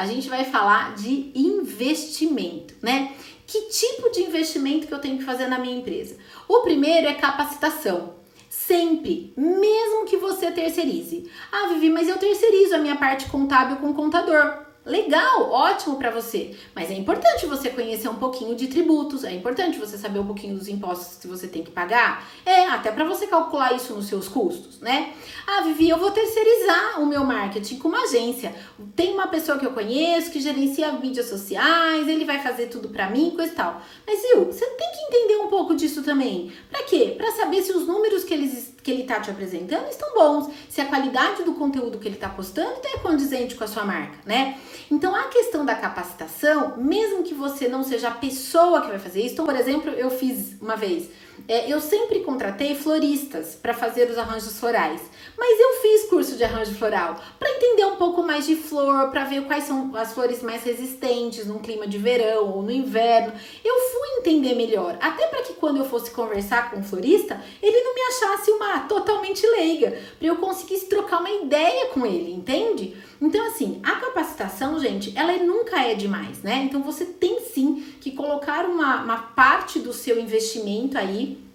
a gente vai falar de investimento, né? Que tipo de investimento que eu tenho que fazer na minha empresa? O primeiro é capacitação. Sempre, mesmo que você terceirize. Ah, Vivi, mas eu terceirizo a minha parte contábil com o contador. Legal, ótimo para você. Mas é importante você conhecer um pouquinho de tributos, é importante você saber um pouquinho dos impostos que você tem que pagar. É, até para você calcular isso nos seus custos, né? Ah, Vivi, eu vou terceirizar o meu marketing com uma agência. Tem uma pessoa que eu conheço que gerencia mídias sociais, ele vai fazer tudo para mim, coisa e tal. Mas viu, você tem que entender um pouco disso também. Para quê? Para saber se os números que eles que ele está te apresentando estão bons, se a qualidade do conteúdo que ele está postando está condizente com a sua marca, né? Então a questão da capacitação, mesmo que você não seja a pessoa que vai fazer isso, então, por exemplo, eu fiz uma vez é, eu sempre contratei floristas para fazer os arranjos florais, mas eu fiz curso de arranjo floral para entender um pouco mais de flor, para ver quais são as flores mais resistentes num clima de verão ou no inverno. Eu fui entender melhor, até para que quando eu fosse conversar com o florista, ele não me achasse uma totalmente leiga, para eu conseguisse trocar uma ideia com ele, entende? Então, assim, a capacitação, gente, ela nunca é demais, né? Então, você tem sim que colocar uma, uma parte do seu investimento aí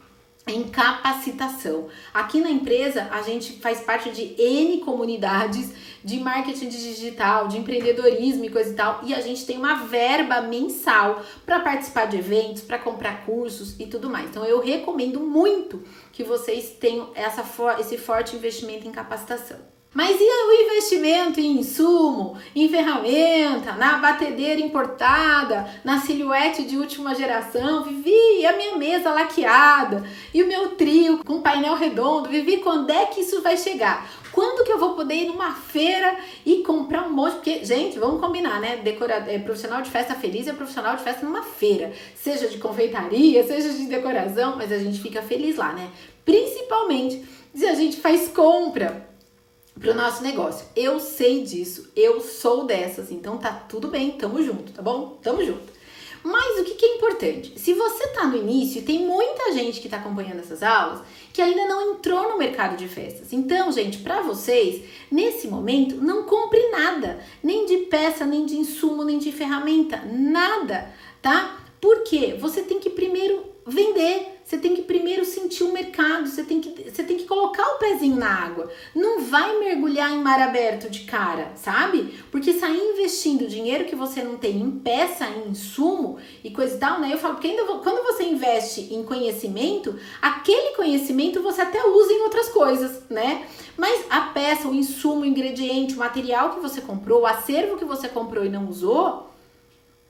em capacitação. Aqui na empresa, a gente faz parte de N comunidades de marketing digital, de empreendedorismo e coisa e tal, e a gente tem uma verba mensal para participar de eventos, para comprar cursos e tudo mais. Então eu recomendo muito que vocês tenham essa, esse forte investimento em capacitação. Mas e o investimento em insumo, em ferramenta, na batedeira importada, na silhuete de última geração? Vivi, a minha mesa laqueada e o meu trio com painel redondo. Vivi, quando é que isso vai chegar? Quando que eu vou poder ir numa feira e comprar um monte? Porque, gente, vamos combinar, né? Decora... É, profissional de festa feliz é profissional de festa numa feira. Seja de confeitaria, seja de decoração, mas a gente fica feliz lá, né? Principalmente se a gente faz compra para o nosso negócio. Eu sei disso, eu sou dessas, então tá tudo bem, tamo junto, tá bom? Tamo junto. Mas o que, que é importante? Se você tá no início, tem muita gente que tá acompanhando essas aulas que ainda não entrou no mercado de festas. Então, gente, para vocês, nesse momento, não compre nada, nem de peça, nem de insumo, nem de ferramenta, nada, tá? Porque você tem que primeiro vender você tem que primeiro sentir o mercado, você tem que, você tem que colocar o na água. Não vai mergulhar em mar aberto de cara, sabe? Porque sair investindo dinheiro que você não tem em peça, em insumo e coisa e tal, né? Eu falo, porque ainda quando você investe em conhecimento, aquele conhecimento você até usa em outras coisas, né? Mas a peça, o insumo, o ingrediente, o material que você comprou, o acervo que você comprou e não usou,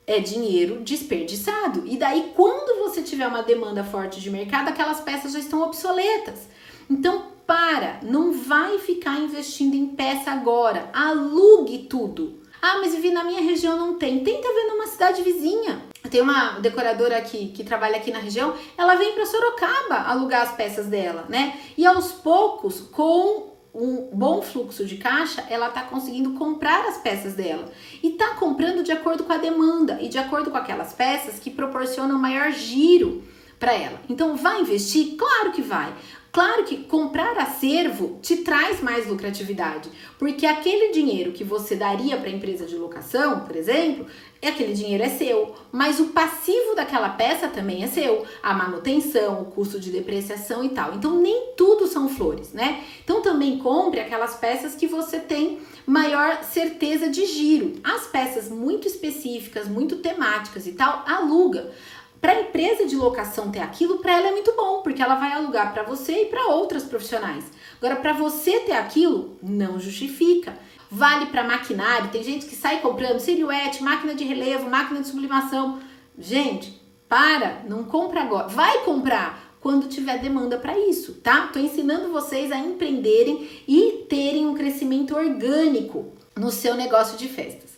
é dinheiro desperdiçado. E daí, quando você tiver uma demanda forte de mercado, aquelas peças já estão obsoletas. Então, para, não vai ficar investindo em peça agora. Alugue tudo. Ah, mas vi na minha região não tem. Tenta ver numa cidade vizinha. Tem uma decoradora aqui que trabalha aqui na região, ela vem para Sorocaba alugar as peças dela, né? E aos poucos, com um bom fluxo de caixa, ela está conseguindo comprar as peças dela e está comprando de acordo com a demanda e de acordo com aquelas peças que proporcionam maior giro para ela. Então, vai investir? Claro que vai. Claro que comprar acervo te traz mais lucratividade, porque aquele dinheiro que você daria para a empresa de locação, por exemplo, aquele dinheiro é seu, mas o passivo daquela peça também é seu, a manutenção, o custo de depreciação e tal. Então nem tudo são flores, né? Então também compre aquelas peças que você tem maior certeza de giro. As peças muito específicas, muito temáticas e tal, aluga. Para a empresa de locação ter aquilo, para ela é muito bom, porque ela vai alugar para você e para outras profissionais. Agora, para você ter aquilo, não justifica. Vale para maquinário, tem gente que sai comprando silhuete, máquina de relevo, máquina de sublimação. Gente, para, não compra agora. Vai comprar quando tiver demanda para isso, tá? Tô ensinando vocês a empreenderem e terem um crescimento orgânico no seu negócio de festas.